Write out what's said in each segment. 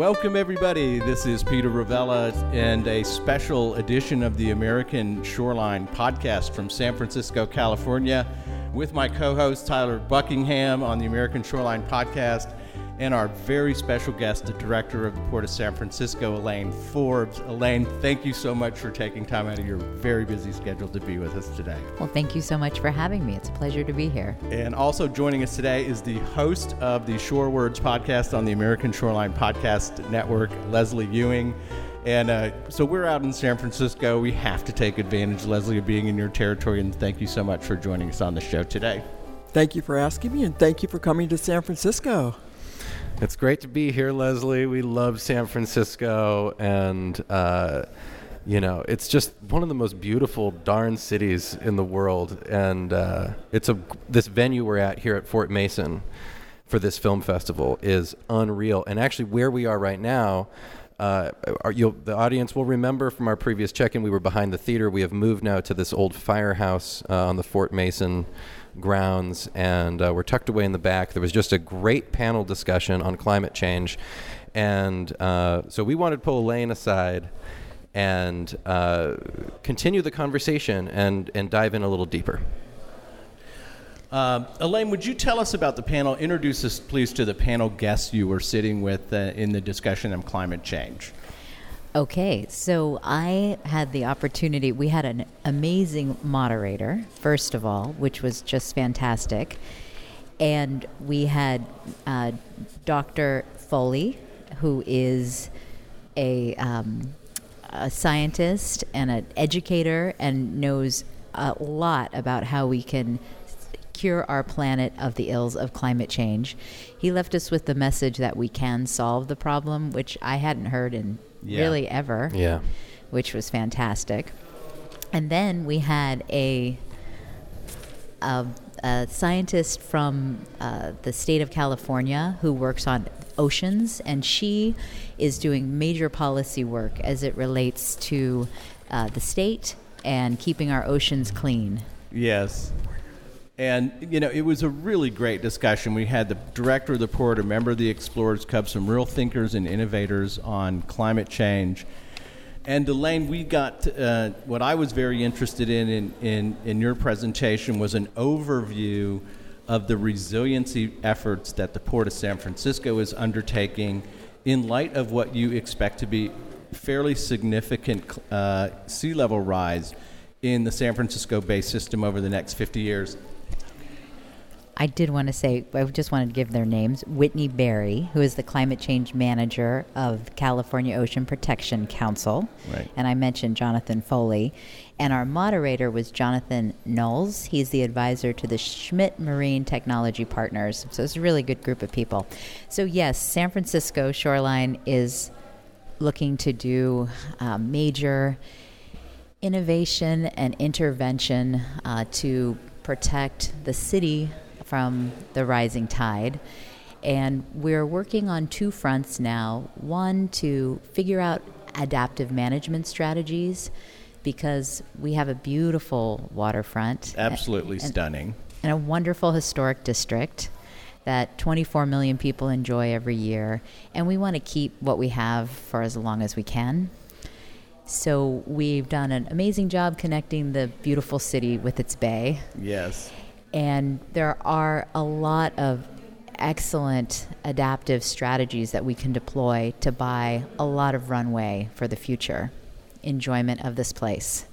Welcome, everybody. This is Peter Ravella and a special edition of the American Shoreline podcast from San Francisco, California, with my co host Tyler Buckingham on the American Shoreline podcast and our very special guest, the director of the Port of San Francisco, Elaine Forbes. Elaine, thank you so much for taking time out of your very busy schedule to be with us today. Well, thank you so much for having me. It's a pleasure to be here. And also joining us today is the host of the Shore Words podcast on the American Shoreline Podcast Network, Leslie Ewing. And uh, so we're out in San Francisco. We have to take advantage, Leslie, of being in your territory. And thank you so much for joining us on the show today. Thank you for asking me, and thank you for coming to San Francisco. It's great to be here, Leslie. We love San Francisco, and uh, you know, it's just one of the most beautiful darn cities in the world. And uh, it's a this venue we're at here at Fort Mason for this film festival is unreal. And actually, where we are right now. Uh, the audience will remember from our previous check-in, we were behind the theater. We have moved now to this old firehouse uh, on the Fort Mason grounds, and uh, we're tucked away in the back. There was just a great panel discussion on climate change, and uh, so we wanted to pull Elaine aside and uh, continue the conversation and and dive in a little deeper. Uh, Elaine, would you tell us about the panel? Introduce us, please, to the panel guests you were sitting with uh, in the discussion on climate change. Okay, so I had the opportunity. We had an amazing moderator, first of all, which was just fantastic. And we had uh, Dr. Foley, who is a, um, a scientist and an educator and knows a lot about how we can cure our planet of the ills of climate change. He left us with the message that we can solve the problem, which I hadn't heard in yeah. really ever. Yeah. Which was fantastic. And then we had a a, a scientist from uh, the state of California who works on oceans, and she is doing major policy work as it relates to uh, the state and keeping our oceans clean. Yes. And, you know, it was a really great discussion. We had the director of the port, a member of the Explorers Club, some real thinkers and innovators on climate change. And Elaine, we got uh, what I was very interested in, in in, in your presentation was an overview of the resiliency efforts that the Port of San Francisco is undertaking in light of what you expect to be fairly significant uh, sea level rise in the San Francisco Bay system over the next 50 years. I did want to say, I just wanted to give their names. Whitney Berry, who is the climate change manager of California Ocean Protection Council. Right. And I mentioned Jonathan Foley. And our moderator was Jonathan Knowles. He's the advisor to the Schmidt Marine Technology Partners. So it's a really good group of people. So, yes, San Francisco Shoreline is looking to do uh, major innovation and intervention uh, to protect the city from the rising tide. And we're working on two fronts now. One, to figure out adaptive management strategies because we have a beautiful waterfront. Absolutely and, stunning. And a wonderful historic district that 24 million people enjoy every year. And we want to keep what we have for as long as we can. So we've done an amazing job connecting the beautiful city with its bay. Yes. And there are a lot of excellent adaptive strategies that we can deploy to buy a lot of runway for the future enjoyment of this place.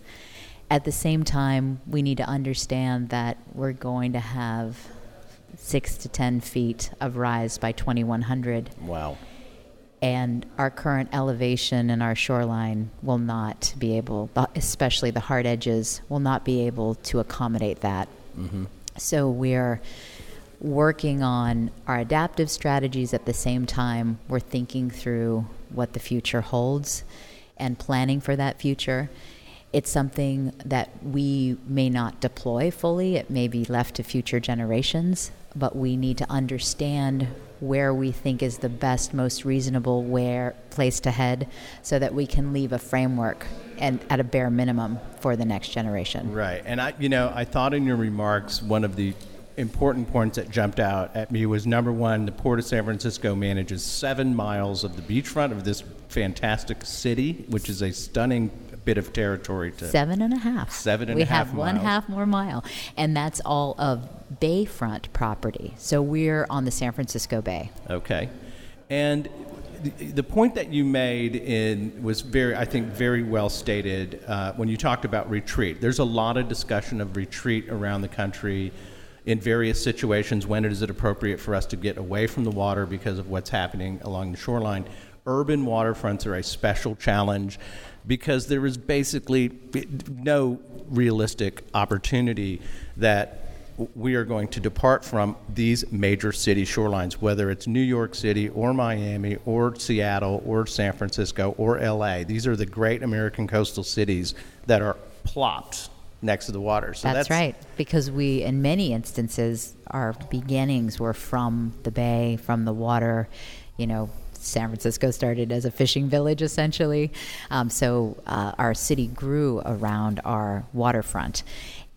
At the same time, we need to understand that we're going to have six to 10 feet of rise by 2100. Wow. And our current elevation and our shoreline will not be able, especially the hard edges, will not be able to accommodate that. Mm-hmm. So we're working on our adaptive strategies at the same time we're thinking through what the future holds and planning for that future. It's something that we may not deploy fully, it may be left to future generations, but we need to understand where we think is the best, most reasonable where place to head so that we can leave a framework and at a bare minimum for the next generation. Right. And I you know, I thought in your remarks one of the important points that jumped out at me was number one, the Port of San Francisco manages seven miles of the beachfront of this fantastic city, which is a stunning bit of territory to Seven and a half. Seven and we a half have one miles. half more mile, and that's all of bayfront property. So we're on the San Francisco Bay. Okay. And the, the point that you made in was very, I think, very well stated uh, when you talked about retreat. There's a lot of discussion of retreat around the country in various situations. When is it appropriate for us to get away from the water because of what's happening along the shoreline? Urban waterfronts are a special challenge because there is basically no realistic opportunity that we are going to depart from these major city shorelines, whether it's New York City or Miami or Seattle or San Francisco or LA. These are the great American coastal cities that are plopped next to the water. So that's, right, because we, in many instances, our beginnings were from the bay, from the water. You know, San Francisco started as a fishing village essentially. Um, so uh, our city grew around our waterfront.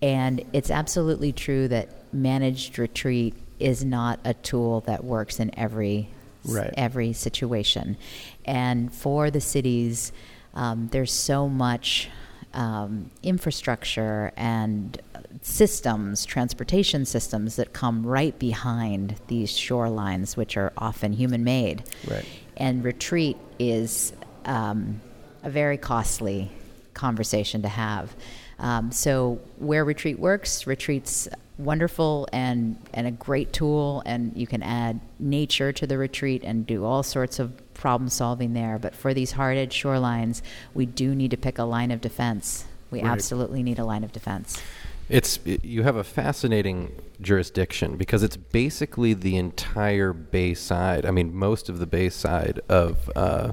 And it's absolutely true that managed retreat is not a tool that works in every Right. every situation. And for the cities, um, there's so much um, infrastructure and systems, transportation systems that come right behind these shorelines, which are often human made. Right. And retreat is um, a very costly conversation to have. Um, so where retreat works, retreat's wonderful and and a great tool, and you can add nature to the retreat and do all sorts of problem solving there. But for these hard edge shorelines, we do need to pick a line of defense. We Right. absolutely need a line of defense. It's you have a fascinating jurisdiction because it's basically the entire bay side. I mean, most of the bay side of uh,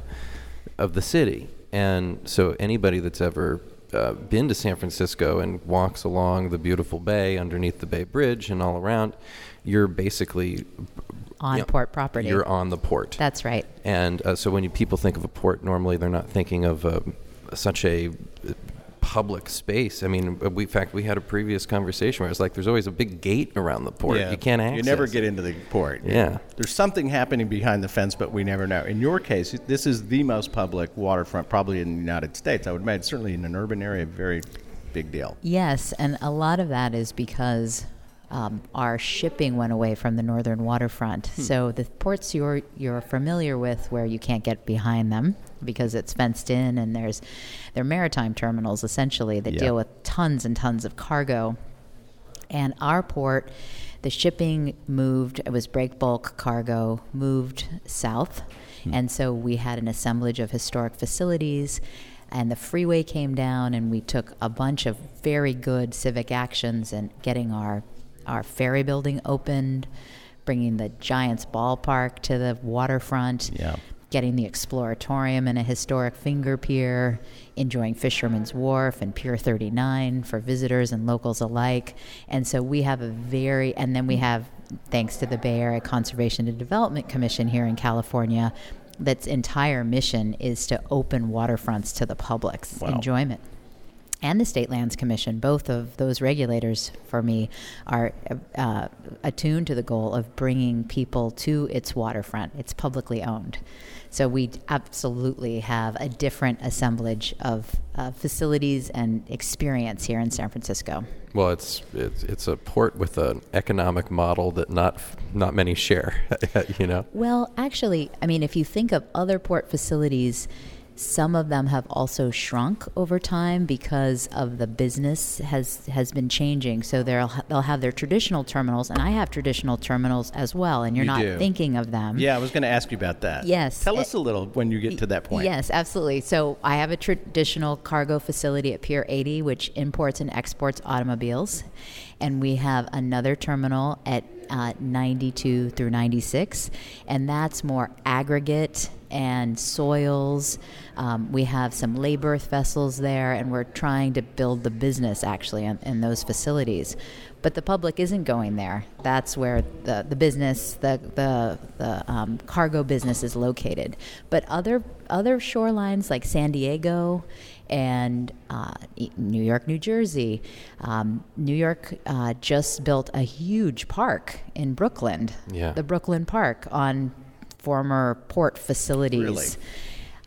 of the city, and so anybody that's ever uh, been to San Francisco and walks along the beautiful bay underneath the Bay Bridge and all around, you're basically On you know, port property. You're on the port. That's right. And uh, so when you, people think of a port, normally they're not thinking of uh, such a public space. I mean, we, in fact, we had a previous conversation where it's like there's always a big gate around the port. You can't access. You never get into the port. Yeah. There's something happening behind the fence, but we never know. In your case, this is the most public waterfront probably in the United States. I would imagine certainly in an urban area, a very big deal. Yes, and a lot of that is because um, our shipping went away from the northern waterfront. Hmm. So the ports you're you're familiar with, where you can't get behind them because it's fenced in, and there's they're maritime terminals essentially that Yeah. deal with tons and tons of cargo. And our port, the shipping moved, it was break bulk cargo, moved south. And so we had an assemblage of historic facilities, and the freeway came down, and we took a bunch of very good civic actions and getting our, our ferry building opened, bringing the Giants ballpark to the waterfront Yeah. getting the Exploratorium and a historic finger pier, enjoying Fisherman's Wharf and Pier 39 for visitors and locals alike. And so we have a very, and then we have, thanks to the Bay Area Conservation and Development Commission here in California, that's entire mission is to open waterfronts to the public's Wow. enjoyment and the State Lands Commission, both of those regulators for me are uh, attuned to the goal of bringing people to its waterfront. It's publicly owned. So we absolutely have a different assemblage of uh, facilities and experience here in San Francisco. Well, it's it's it's a port with an economic model that not not many share. you know. Well, actually, I mean, if you think of other port facilities, some of them have also shrunk over time because of the business has has been changing. So they'll they'll have their traditional terminals, and I have traditional terminals as well. And you're You not do. thinking of them. Yeah, I was going to ask you about that. Yes. Tell us a little when you get to that point. Yes, absolutely. So I have a traditional cargo facility at Pier 80, which imports and exports automobiles, and we have another terminal at uh, 92 through 96, and that's more aggregate and soils. Um, we have some lay berth vessels there, and we're trying to build the business actually in, in those facilities. But the public isn't going there. That's where the, the business, the the, the um, cargo business is located. But other other shorelines like San Diego and uh, New York, New Jersey. Um, New York uh, just built a huge park in Brooklyn, Yeah. the Brooklyn Park on former port facilities. Really?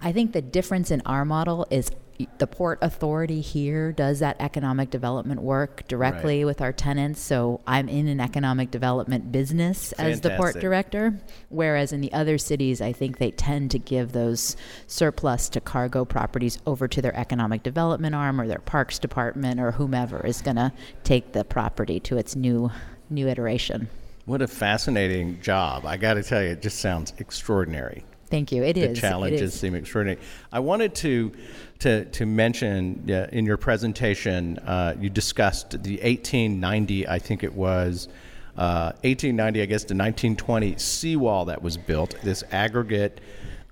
I think the difference in our model is the port authority here does that economic development work directly Right. with our tenants. So I'm in an economic development business as the port director. Whereas in the other cities, I think they tend to give those surplus to cargo properties over to their economic development arm or their parks department or whomever is going to take the property to its new new iteration. What a fascinating job. I got to tell you, it just sounds extraordinary. Thank you. It the is. It challenges is. seem extraordinary. I wanted to to to mention uh, in your presentation uh, you discussed the 1890, I think it was. Uh, 1890, I guess, to 1920 seawall that was built. This aggregate,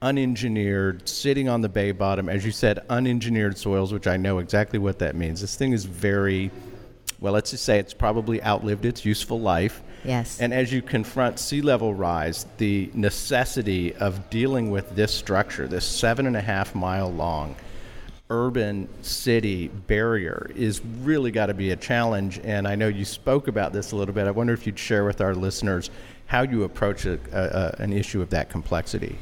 unengineered, sitting on the bay bottom, as you said, unengineered soils, which I know exactly what that means. This thing is very, well, let's just say it's probably outlived its useful life. Yes. And as you confront sea level rise, the necessity of dealing with this structure, this seven and a half mile long urban city barrier, is really got to be a challenge. And I know you spoke about this a little bit. I wonder if you'd share with our listeners how you approach a, a, an issue of that complexity.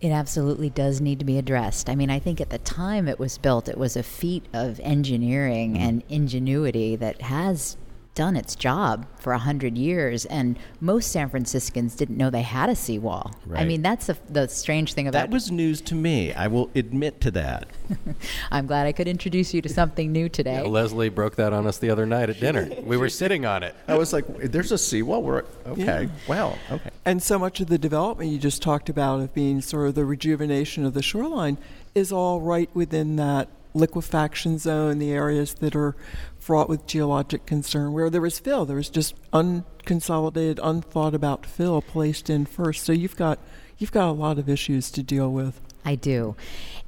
It absolutely does need to be addressed. I mean, I think at the time it was built, it was a feat of engineering mm-hmm. and ingenuity that has done its job for a hundred years, and most San Franciscans didn't know they had a seawall. I mean, that's the the strange thing about. That was news to me. I will admit to that. I'm glad I could introduce you to something new today. Leslie broke that on us the other night at dinner. We were sitting on it. I was like, "There's a seawall." We're okay. Yeah. Wow. Okay. And so much of the development you just talked about of being sort of the rejuvenation of the shoreline is all right within that liquefaction zone, the areas that are fraught with geologic concern, where there was fill. There was just unconsolidated, unthought about fill placed in first. So you've got you've got a lot of issues to deal with. I do.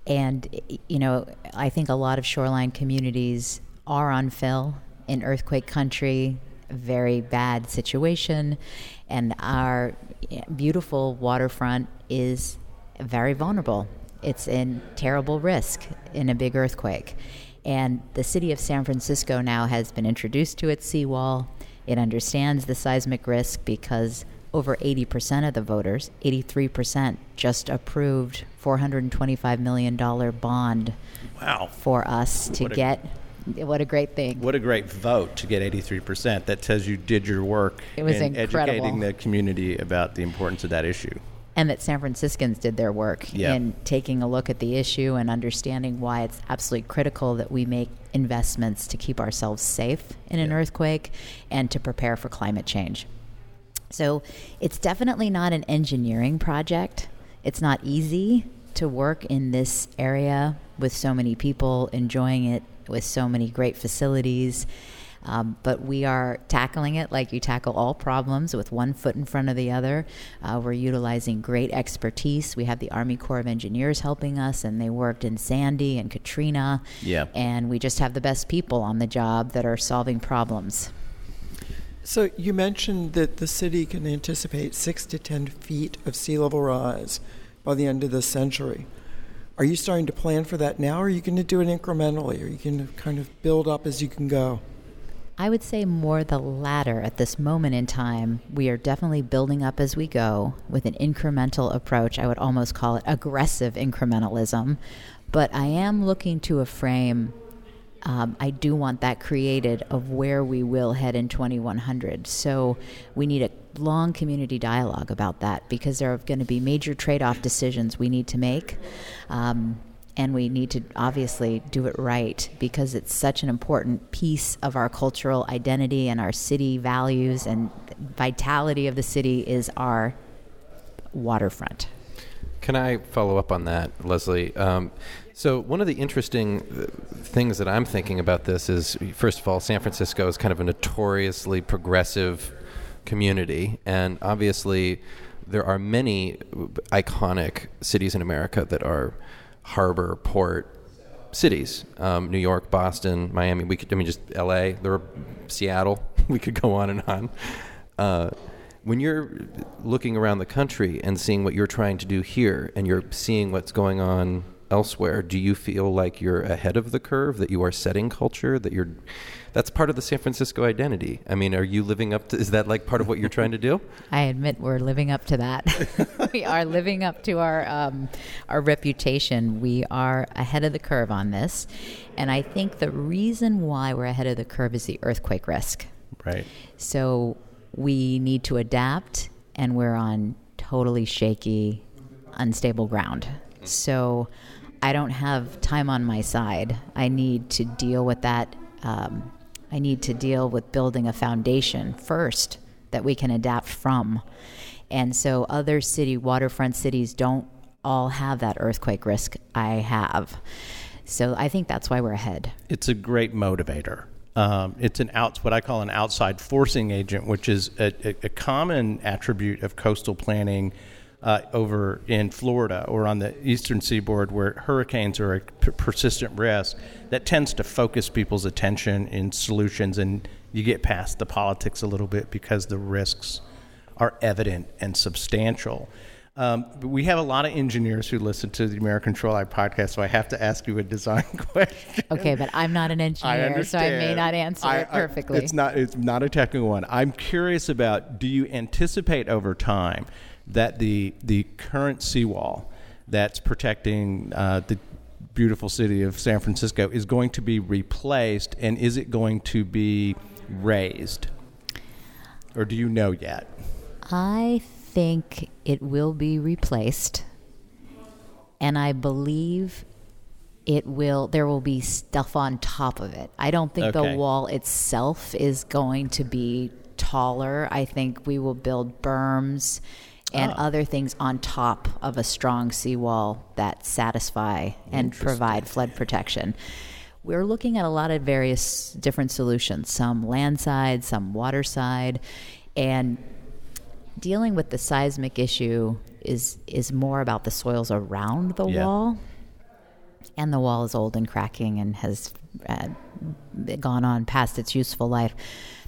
And, you know, I think a lot of shoreline communities are on fill in earthquake country, very bad situation. And our beautiful waterfront is very vulnerable. It's in terrible risk in a big earthquake. And the city of San Francisco now has been introduced to its seawall. It understands the seismic risk because over 80% of the voters, 83%, just approved $425 million bond Wow. for us to What a- get. What a great thing. What a great vote to get 83%. That says you did your work It was in incredible. educating the community about the importance of that issue. And that San Franciscans did their work Yeah. in taking a look at the issue and understanding why it's absolutely critical that we make investments to keep ourselves safe in an Yeah. earthquake and to prepare for climate change. So it's definitely not an engineering project. It's not easy to work in this area with so many people enjoying it, with so many great facilities. Um, but we are tackling it like you tackle all problems with one foot in front of the other. Uh, we're utilizing great expertise. We have the Army Corps of Engineers helping us, and they worked in Sandy and Katrina. Yeah. And we just have the best people on the job that are solving problems. So you mentioned that the city can anticipate six to ten feet of sea level rise by the end of this century. Are you starting to plan for that now, or are you going to do it incrementally? Or are you going to kind of build up as you can go? I would say more the latter at this moment in time. We are definitely building up as we go with an incremental approach. I would almost call it aggressive incrementalism. But I am looking to a frame. Um, I do want that created of where we will head in 2100. So we need a long community dialogue about that because there are going to be major trade off decisions we need to make. Um, and we need to obviously do it right because it's such an important piece of our cultural identity and our city values and vitality of the city is our waterfront. Can I follow up on that, Leslie? Um, so, one of the interesting things that I'm thinking about this is, first of all, San Francisco is kind of a notoriously progressive community, and obviously there are many iconic cities in America that are harbor port cities. Um, New York, Boston, Miami. We could, I mean, just L.A. There Seattle. We could go on and on. Uh, when you're looking around the country and seeing what you're trying to do here, and you're seeing what's going on elsewhere, do you feel like you're ahead of the curve? That you are setting culture? That you're that's part of the San Francisco identity. I mean, are you living up to? Is that like part of what you're trying to do? I admit we're living up to that. we are living up to our um, our reputation. We are ahead of the curve on this, and I think the reason why we're ahead of the curve is the earthquake risk. Right. So we need to adapt, and we're on totally shaky, unstable ground. So I don't have time on my side. I need to deal with that. Um, I need to deal with building a foundation first that we can adapt from. And so other city waterfront cities don't all have that earthquake risk I have. So I think that's why we're ahead. It's a great motivator. Um, it's an out, what I call an outside forcing agent, which is a, a, a common attribute of coastal planning uh, over in Florida or on the eastern seaboard where hurricanes are a p- persistent risk that tends to focus people's attention in solutions and you get past the politics a little bit because the risks are evident and substantial. Um, but we have a lot of engineers who listen to the American Shoreline podcast, so I have to ask you a design question. Okay, but I'm not an engineer, understand. so I may not answer I- it I- perfectly. it's not. It's not a technical one. I'm curious about. Do you anticipate over time that the the current seawall that's protecting uh, the beautiful city of San Francisco is going to be replaced, and is it going to be raised, or do you know yet? I think it will be replaced. And I believe it will there will be stuff on top of it. I don't think Okay. the wall itself is going to be taller. I think we will build berms and Ah. other things on top of a strong seawall that satisfy and provide flood protection. We're looking at a lot of various different solutions, some landside, some waterside, and dealing with the seismic issue is is more about the soils around the Yeah. wall and the wall is old and cracking and has uh, gone on past its useful life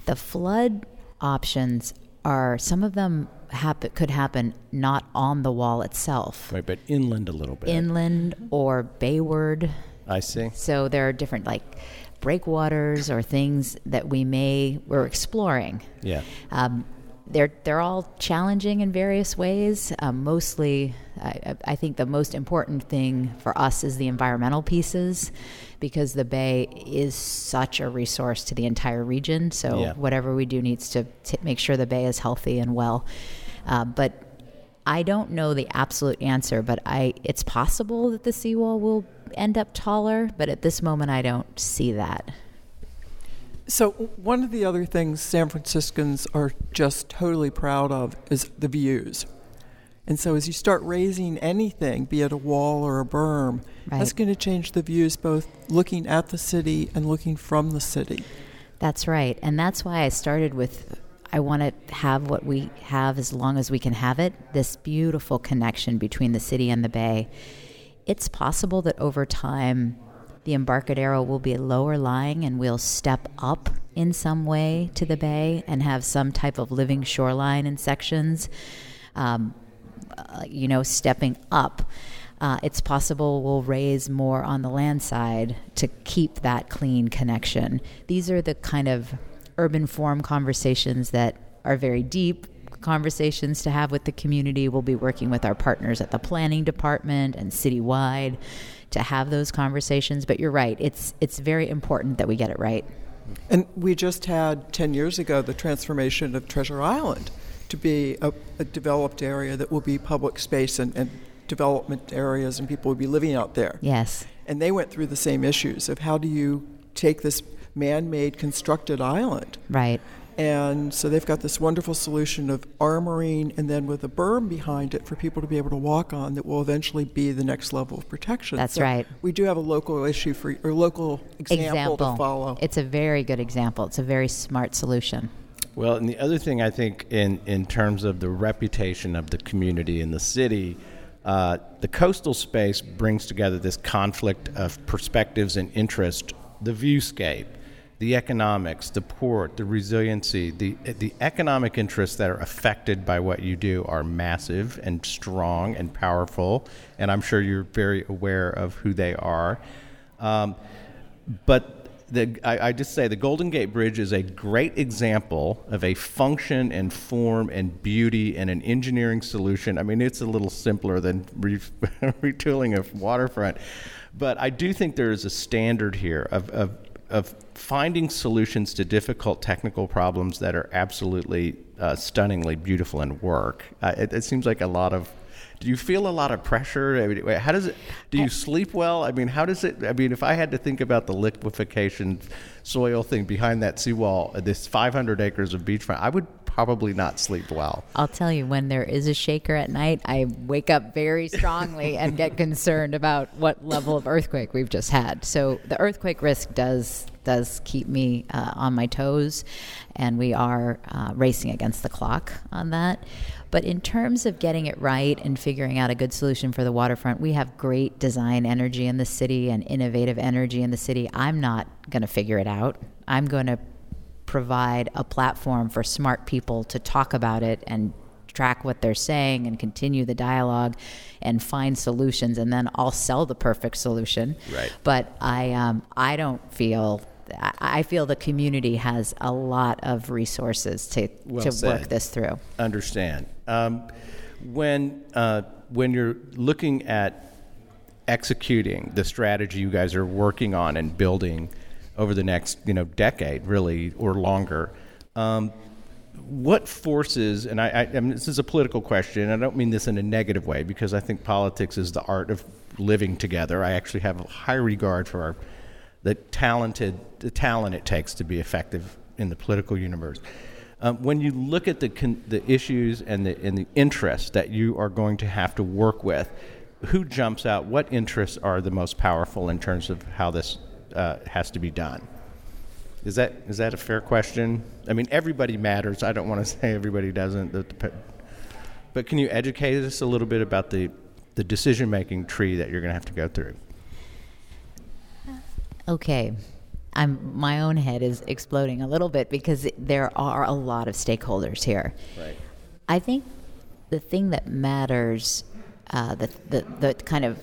the flood options are some of them happen could happen not on the wall itself Right, but inland a little bit. inland or bayward I see. so there are different like breakwaters or things that we may we're exploring Yeah. um, they're they're all challenging in various ways. Um, mostly, I, I think the most important thing for us is the environmental pieces, because the bay is such a resource to the entire region. So Yeah. whatever we do needs to t- make sure the bay is healthy and well. Uh, but I don't know the absolute answer, but I it's possible that the seawall will end up taller, but at this moment I don't see that. So, one of the other things San Franciscans are just totally proud of is the views. And so, as you start raising anything, be it a wall or a berm, that's going to change the views both looking at the city and looking from the city. That's right. And that's why I started with I want to have what we have as long as we can have it this beautiful connection between the city and the bay. It's possible that over time, the Embarcadero will be lower lying and we'll step up in some way to the bay and have some type of living shoreline in sections. Um, uh, you know, stepping up. Uh, it's possible we'll raise more on the land side to keep that clean connection. These are the kind of urban form conversations that are very deep conversations to have with the community. We'll be working with our partners at the planning department and citywide to have those conversations. But you're right; it's it's very important that we get it right. And we just had 10 years ago the transformation of Treasure Island to be a, a developed area that will be public space and, and development areas, and people will be living out there. Yes. And they went through the same issues of how do you take this man made constructed island Right. And so they've got this wonderful solution of armoring and then with a berm behind it for people to be able to walk on that will eventually be the next level of protection. That's So right. We do have a local issue for or local example, to follow. It's a very good example. It's a very smart solution. Well, and the other thing I think, in, in terms of the reputation of the community in the city, uh, the coastal space brings together this conflict of perspectives and interest, the viewscape, the economics, the port, the resiliency, the the economic interests that are affected by what you do are massive and strong and powerful, and I'm sure you're very aware of who they are. Um, but the, I, I, just say the Golden Gate Bridge is a great example of a function and form and beauty and an engineering solution. I mean, it's a little simpler than re- retooling a waterfront, but I do think there is a standard here of, of, of finding solutions to difficult technical problems that are absolutely uh, stunningly beautiful and work. Uh, it, it seems like a lot of do you feel a lot of pressure? I mean, how does it? Do you sleep well? I mean, how does it? I mean, if I had to think about the liquefaction soil thing behind that seawall, uh, this 500 acres of beachfront, I would probably not sleep well. I'll tell you, when there is a shaker at night, I wake up very strongly and get concerned about what level of earthquake we've just had. So the earthquake risk does does keep me uh, on my toes, and we are uh, racing against the clock on that. But in terms of getting it right and figuring out a good solution for the waterfront, we have great design energy in the city and innovative energy in the city. I'm not going to figure it out. I'm going to provide a platform for smart people to talk about it and track what they're saying and continue the dialogue and find solutions and then I'll sell the perfect solution. Right. But I um, I don't feel I feel the community has a lot of resources to well to said. work this through. Understand um, when uh, when you're looking at executing the strategy you guys are working on and building over the next you know decade, really or longer. Um, what forces, and I, I, I mean, this is a political question. I don't mean this in a negative way because I think politics is the art of living together. I actually have a high regard for our the talented the talent it takes to be effective in the political universe. Um, when you look at the con- the issues and the and the interests that you are going to have to work with, who jumps out? What interests are the most powerful in terms of how this uh, has to be done? Is that is that a fair question? I mean, everybody matters. I don't want to say everybody doesn't. But can you educate us a little bit about the the decision making tree that you're going to have to go through? Okay. I'm my own head is exploding a little bit because there are a lot of stakeholders here. Right. I think the thing that matters, uh, that the, the kind of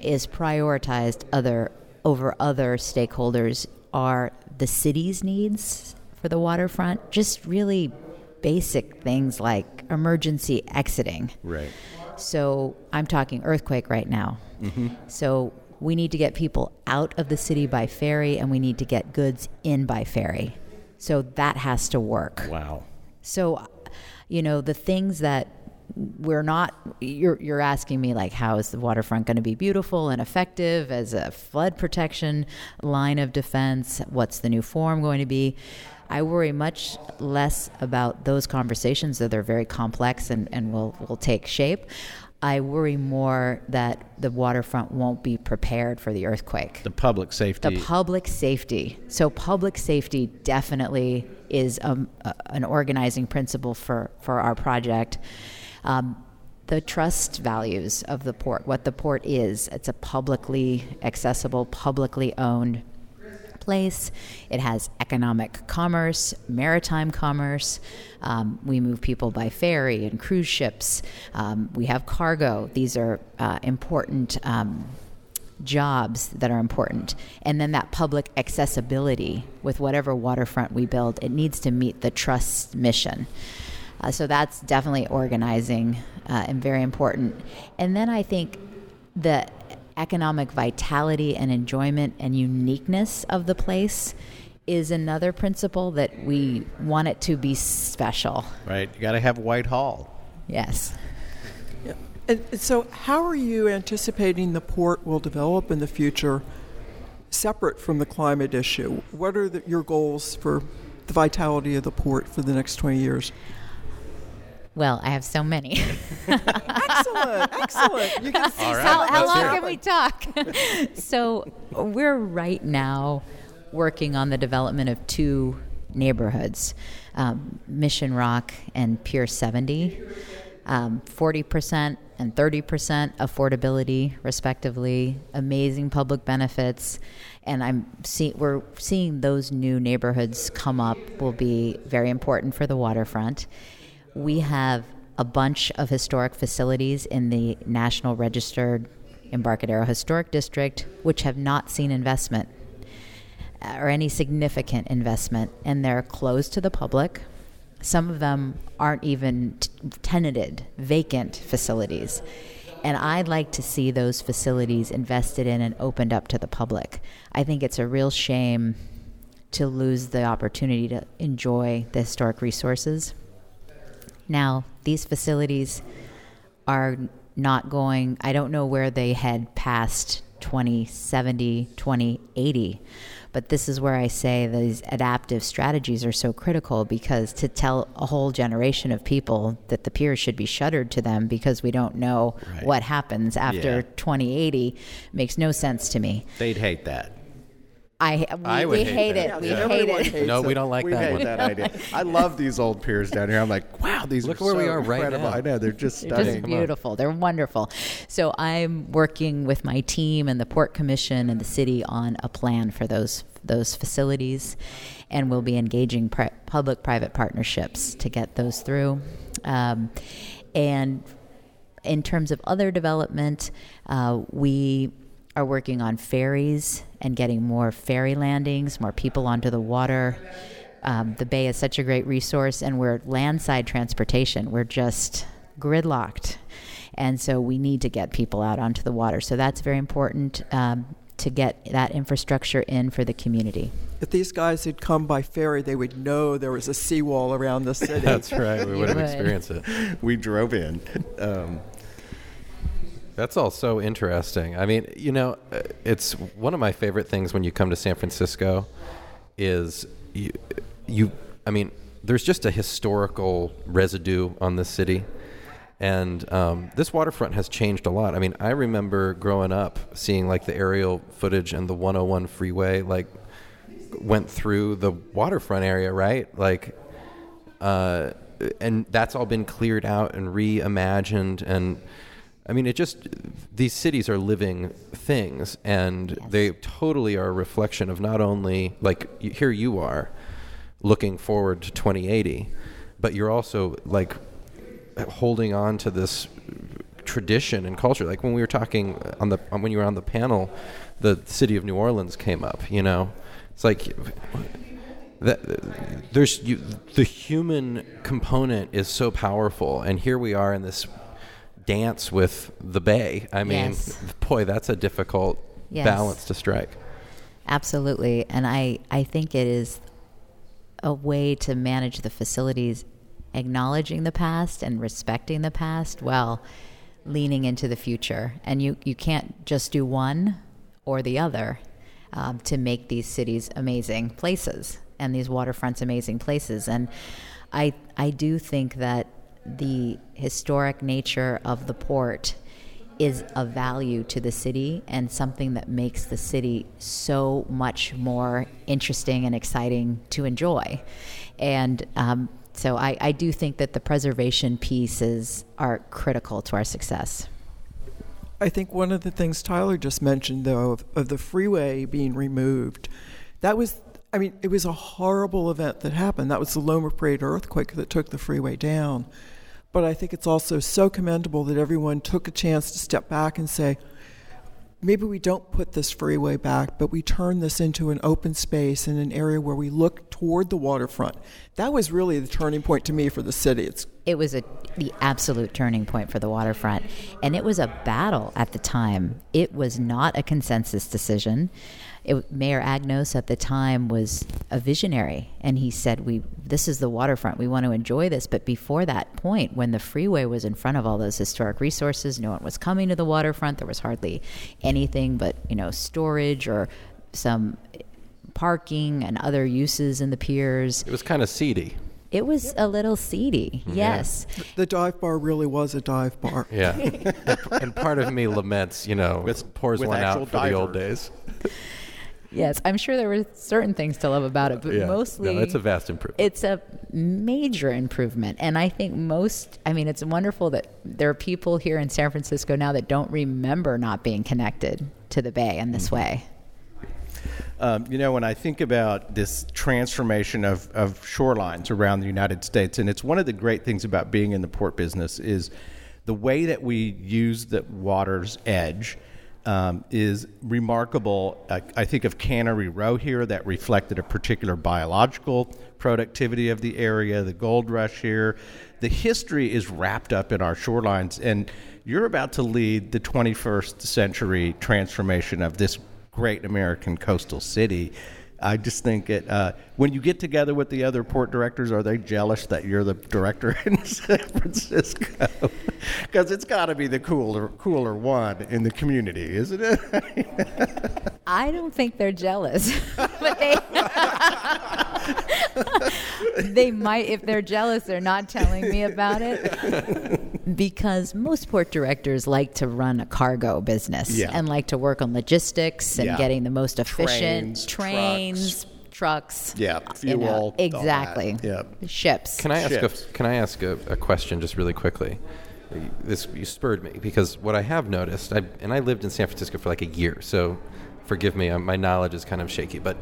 is prioritized other over other stakeholders are the city's needs for the waterfront. Just really basic things like emergency exiting. Right. So I'm talking earthquake right now. Mm-hmm. So we need to get people out of the city by ferry and we need to get goods in by ferry. So that has to work. Wow. So, you know, the things that we're not you're you're asking me like how is the waterfront going to be beautiful and effective as a flood protection line of defense what's the new form going to be I worry much less about those conversations that they're very complex and, and will, will take shape. I worry more that the waterfront won't be prepared for the earthquake. The public safety. The public safety. So, public safety definitely is um, a, an organizing principle for, for our project. Um, the trust values of the port, what the port is. It's a publicly accessible, publicly owned place. It has economic commerce, maritime commerce. Um, we move people by ferry and cruise ships. Um, we have cargo. These are uh, important. Um, jobs that are important. And then that public accessibility with whatever waterfront we build, it needs to meet the trust mission. Uh, so that's definitely organizing uh, and very important. And then I think the economic vitality and enjoyment and uniqueness of the place is another principle that we want it to be special. Right. You got to have Whitehall. Yes. Yeah. And so, how are you anticipating the port will develop in the future, separate from the climate issue? What are the, your goals for the vitality of the port for the next 20 years? Well, I have so many. excellent, excellent. You can see All right, how, how long hear can we talk? so we're right now working on the development of two neighborhoods um, Mission Rock and Pier 70. Um, 40% and 30% affordability, respectively, amazing public benefits. And I'm see, we're seeing those new neighborhoods come up will be very important for the waterfront. We have a bunch of historic facilities in the National Registered Embarcadero Historic District which have not seen investment uh, or any significant investment, and they're closed to the public. Some of them aren't even t- tenanted, vacant facilities. And I'd like to see those facilities invested in and opened up to the public. I think it's a real shame to lose the opportunity to enjoy the historic resources. Now, these facilities are not going, I don't know where they head past 2070, 2080 but this is where I say these adaptive strategies are so critical because to tell a whole generation of people that the piers should be shuttered to them because we don't know right. what happens after yeah. 2080 makes no sense to me. They'd hate that. I we, I we hate, hate it. We yeah. hate it. No, we don't like we that one. that idea. I love these old piers down here. I'm like, wow, these look where so we are incredible. right now. I know they're just stunning. They're just beautiful. They're wonderful. So I'm working with my team and the Port Commission and the city on a plan for those those facilities, and we'll be engaging pri- public-private partnerships to get those through. Um, and in terms of other development, uh, we are working on ferries and getting more ferry landings, more people onto the water. Um, the bay is such a great resource, and we're landside transportation. We're just gridlocked. And so we need to get people out onto the water. So that's very important um, to get that infrastructure in for the community. If these guys had come by ferry, they would know there was a seawall around the city. that's right. We would have experienced it. We drove in. Um, that's all so interesting. I mean, you know, uh, it's one of my favorite things when you come to San Francisco is you, you I mean, there's just a historical residue on this city. And um, this waterfront has changed a lot. I mean, I remember growing up seeing like the aerial footage and the 101 freeway like went through the waterfront area, right? Like, uh, and that's all been cleared out and reimagined and I mean, it just these cities are living things, and yes. they totally are a reflection of not only like here you are looking forward to 2080, but you're also like holding on to this tradition and culture. Like when we were talking on the when you were on the panel, the city of New Orleans came up. You know, it's like that there's you, the human component is so powerful, and here we are in this dance with the bay. I mean, yes. boy, that's a difficult yes. balance to strike. Absolutely, and I I think it is a way to manage the facilities, acknowledging the past and respecting the past while leaning into the future. And you you can't just do one or the other um, to make these cities amazing places and these waterfronts amazing places. And I I do think that the historic nature of the port is a value to the city and something that makes the city so much more interesting and exciting to enjoy. And um, so I, I do think that the preservation pieces are critical to our success. I think one of the things Tyler just mentioned, though, of, of the freeway being removed, that was I mean, it was a horrible event that happened. That was the Loma Prieta earthquake that took the freeway down. But I think it's also so commendable that everyone took a chance to step back and say, maybe we don't put this freeway back, but we turn this into an open space in an area where we look toward the waterfront. That was really the turning point to me for the city. It's it was a the absolute turning point for the waterfront, and it was a battle at the time. It was not a consensus decision it, Mayor Agnos at the time was a visionary, and he said, "We this is the waterfront. We want to enjoy this." But before that point, when the freeway was in front of all those historic resources, no one was coming to the waterfront. There was hardly anything but you know storage or some parking and other uses in the piers. It was kind of seedy. It was a little seedy, yes. Yeah. The dive bar really was a dive bar. Yeah. and part of me laments, you know, with, pours with one out for divers. the old days. Yes, I'm sure there were certain things to love about it, but Yeah. mostly No, it's a vast improvement. It's a major improvement. And I think most, I mean, it's wonderful that there are people here in San Francisco now that don't remember not being connected to the Bay in this Mm-hmm. way. Um, you know, when I think about this transformation of, of shorelines around the United States, and it's one of the great things about being in the port business is the way that we use the water's edge um, is remarkable. I, I think of Cannery Row here that reflected a particular biological productivity of the area, the gold rush here. The history is wrapped up in our shorelines, and you're about to lead the 21st century transformation of this great American coastal city. I just think it. Uh, when you get together with the other port directors, are they jealous that you're the director in San Francisco? Because it's got to be the cooler, cooler one in the community, isn't it? I don't think they're jealous, but they they might if they're jealous. They're not telling me about it because most port directors like to run a cargo business Yeah. and like to work on logistics and Yeah. getting the most efficient Trains, trains, trucks. Yeah, you know, fuel, all that. exactly. Yeah. ships. Can I ask Ships. a, Can I ask a, a question just really quickly? This you spurred me because what I have noticed, I, and I lived in San Francisco for like a year, so forgive me, uh, my knowledge is kind of shaky, but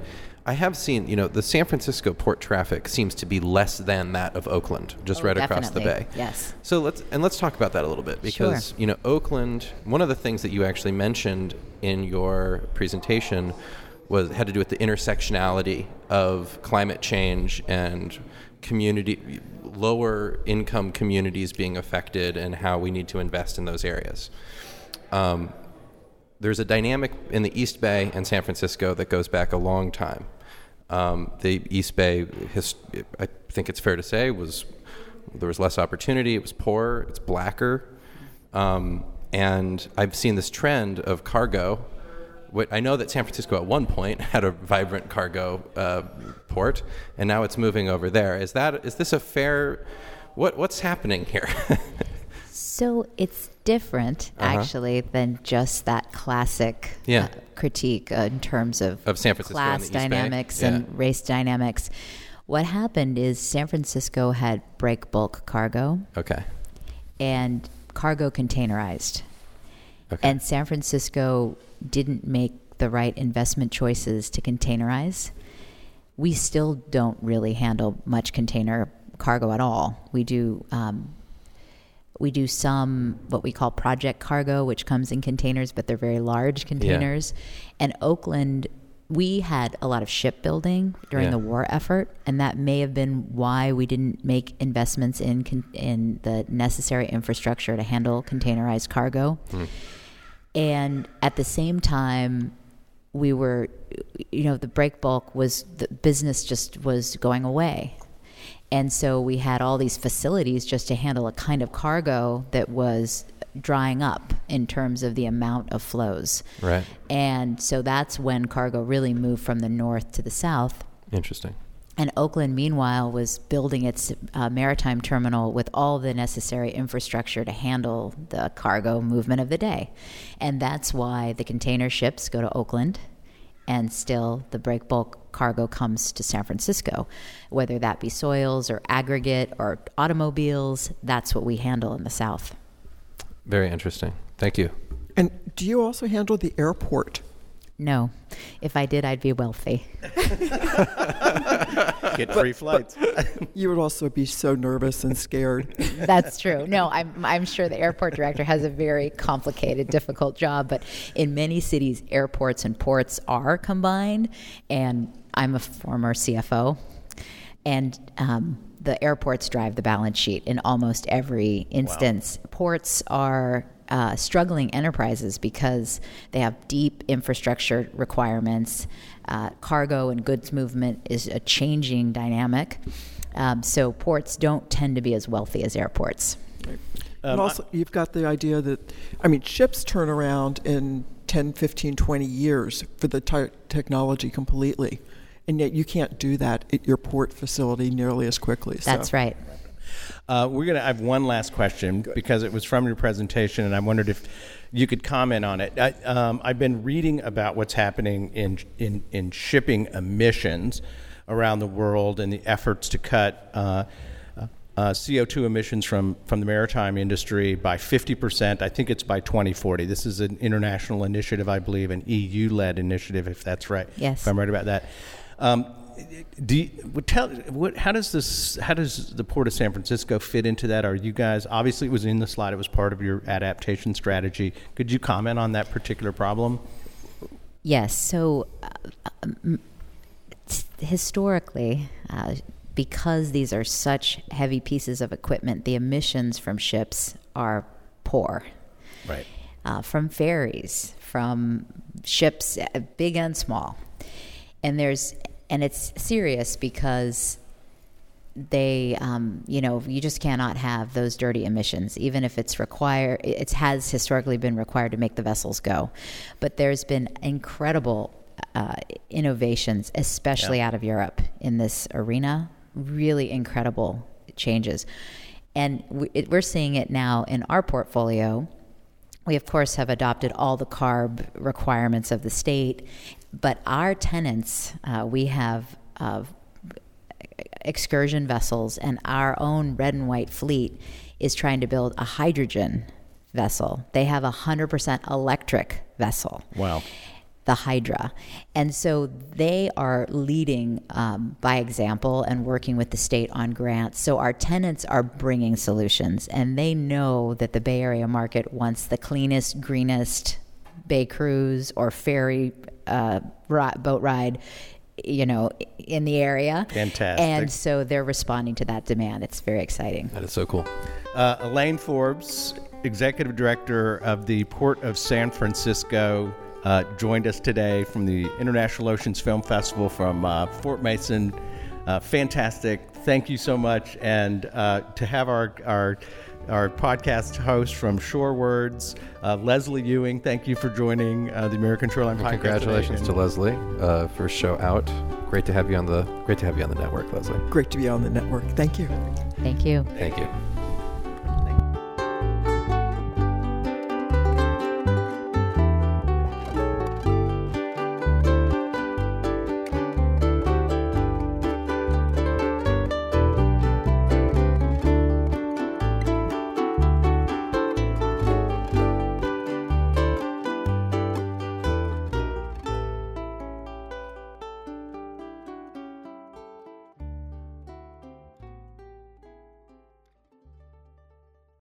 I have seen, you know, the San Francisco port traffic seems to be less than that of Oakland, just Oh, right across the bay. Yes. So let's and let's talk about that a little bit because Sure. you know Oakland. One of the things that you actually mentioned in your presentation was had to do with the intersectionality of climate change and community lower income communities being affected and how we need to invest in those areas. Um, there's a dynamic in the East Bay and San Francisco that goes back a long time. Um, the East Bay, his, I think it's fair to say, was there was less opportunity. It was poorer. It's blacker, um, and I've seen this trend of cargo. What I know that San Francisco at one point had a vibrant cargo uh, port, and now it's moving over there. Is that is this a fair? What what's happening here? So it's different, Uh-huh. actually, than just that classic Yeah. uh, critique uh, in terms of, Of San Francisco class Bay? dynamics Yeah. and race dynamics. What happened is San Francisco had break bulk cargo okay. and cargo containerized. Okay. And San Francisco didn't make the right investment choices to containerize. We still don't really handle much container cargo at all. We do um, we do some what we call project cargo, which comes in containers, but they're very large containers. And Oakland, we had a lot of shipbuilding during Yeah. the war effort, and that may have been why we didn't make investments in con- in the necessary infrastructure to handle containerized cargo. Hmm. And at the same time, we were, you know, the break bulk was the business just was going away. And so we had all these facilities just to handle a kind of cargo that was drying up in terms of the amount of flows. Right. And so that's when cargo really moved from the north to the south. Interesting. And Oakland, meanwhile, was building its uh, maritime terminal with all the necessary infrastructure to handle the cargo movement of the day. And that's why the container ships go to Oakland, and still the break bulk cargo comes to San Francisco. Whether that be soils or aggregate or automobiles, that's what we handle in the South. Very interesting. Thank you. And do you also handle the airport? No, if I did, I'd be wealthy. Get free flights. You would also be so nervous and scared. That's true. No, I'm, I'm sure the airport director has a very complicated, difficult job, but in many cities, airports and ports are combined. And I'm a former CFO, and um, the airports drive the balance sheet in almost every instance. Ports are uh, struggling enterprises because they have deep infrastructure requirements. Uh, cargo and goods movement is a changing dynamic. Um, so ports don't tend to be as wealthy as airports. and also, you've got the idea that, I mean, ships turn around in 10, 15, 20 years for the ty- technology completely. And yet you can't do that at your port facility nearly as quickly. so- That's right. Uh, we're gonna. I have one last question because it was from your presentation, and I wondered if you could comment on it. I, um, I've been reading about what's happening in in in shipping emissions around the world and the efforts to cut. Uh, uh, CO2 emissions from, from the maritime industry by 50%. I think it's by 2040. This is an international initiative, I believe, an EU led initiative, if that's right. Yes. If I'm right about that. Um, do you, tell what, how does this how does the port of San Francisco fit into that? Are you guys obviously it was in the slide? It was part of your adaptation strategy. Could you comment on that particular problem? Yes. So, uh, um, historically, uh, because these are such heavy pieces of equipment, the emissions from ships are poor. Right. Uh, from ferries, from ships, uh, big and small, and there's and it's serious because they um, you know you just cannot have those dirty emissions even if it's required it has historically been required to make the vessels go. But there's been incredible uh, innovations especially Yeah. out of europe in this arena. Really incredible changes. And we, it, we're seeing it now in our portfolio. We, of course, have adopted all the CARB requirements of the state, but our tenants, uh, we have uh, excursion vessels, and our own red and white fleet is trying to build a hydrogen vessel. They have a 100% electric vessel Wow. the Hydra. And so they are leading um, by example and working with the state on grants. So our tenants are bringing solutions, and they know that the Bay Area market wants the cleanest, greenest bay cruise or ferry uh, boat ride. You know, in the area. Fantastic. And so they're responding to that demand. It's very exciting. That is so cool. Uh, Elaine Forbes, Executive Director of the Port of San Francisco, uh, joined us today from the International Oceans Film Festival from uh, Fort Mason. Uh, fantastic. Thank you so much. And uh, to have our, our, our podcast host from Shore Words, uh, Leslie Ewing, thank you for joining uh, the American Shoreline Well, Podcast. congratulations today. to Leslie uh, for show out. Great to have you on the great to have you on the network, Leslie. Great to be on the network. Thank you. Thank you. Thank you.